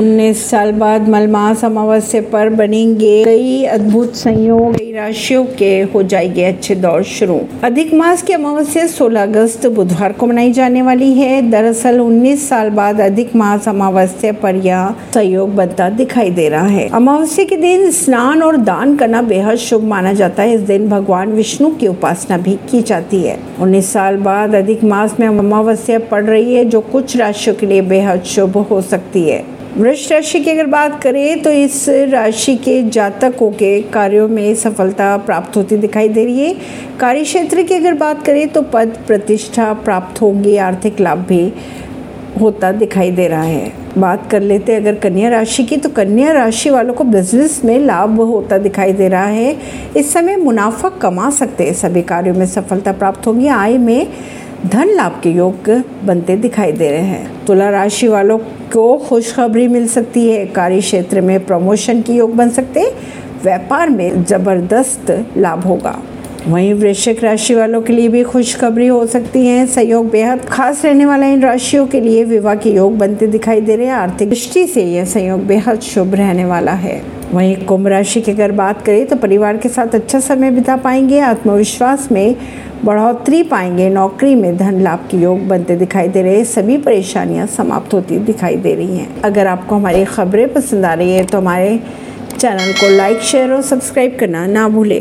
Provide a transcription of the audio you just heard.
उन्नीस साल बाद मलमास अमावस्या पर बनेंगे कई अद्भुत संयोग। कई राशियों के हो जाएँगे अच्छे दौर शुरू। अधिक मास की अमावस्या 16 अगस्त बुधवार को मनाई जाने वाली है। दरअसल 19 साल बाद अधिक मास अमावस्या पर यह संयोग बनता दिखाई दे रहा है। अमावस्या के दिन स्नान और दान करना बेहद शुभ माना जाता है। इस दिन भगवान विष्णु की उपासना भी की जाती है। उन्नीस साल बाद अधिक मास में अमावस्या पड़ रही है, जो कुछ राशियों के लिए बेहद शुभ हो सकती है। वृक्ष राशि की अगर बात करें तो इस राशि के जातकों के कार्यों में सफलता प्राप्त होती दिखाई दे रही है। कार्य क्षेत्र की अगर बात करें तो पद प्रतिष्ठा प्राप्त होगी, आर्थिक लाभ भी होता दिखाई दे रहा है। बात कर लेते अगर कन्या राशि की तो कन्या राशि वालों को बिज़नेस में लाभ होता दिखाई दे रहा है। इस समय मुनाफा कमा सकते हैं, सभी कार्यों में सफलता प्राप्त होगी। आय में धन लाभ के योग बनते दिखाई दे रहे हैं। तुला राशि वालों को खुशखबरी मिल सकती है। कार्य क्षेत्र में प्रमोशन के योग बन सकते व्यापार में ज़बरदस्त लाभ होगा। वहीं वृश्चिक राशि वालों के लिए भी खुशखबरी हो सकती है। सहयोग बेहद खास रहने वाला इन राशियों के लिए विवाह के योग बनते दिखाई दे रहे हैं। आर्थिक दृष्टि से यह सहयोग बेहद शुभ रहने वाला है। वहीं कुंभ राशि की अगर बात करें तो परिवार के साथ अच्छा समय बिता पाएँगे, आत्मविश्वास में बढ़ोतरी पाएँगे, नौकरी में धन लाभ के योग बनते दिखाई दे रहे हैं, सभी परेशानियाँ समाप्त होती दिखाई दे रही हैं। अगर आपको हमारी खबरें पसंद आ रही है तो हमारे चैनल को लाइक, शेयर और सब्सक्राइब करना ना भूलें।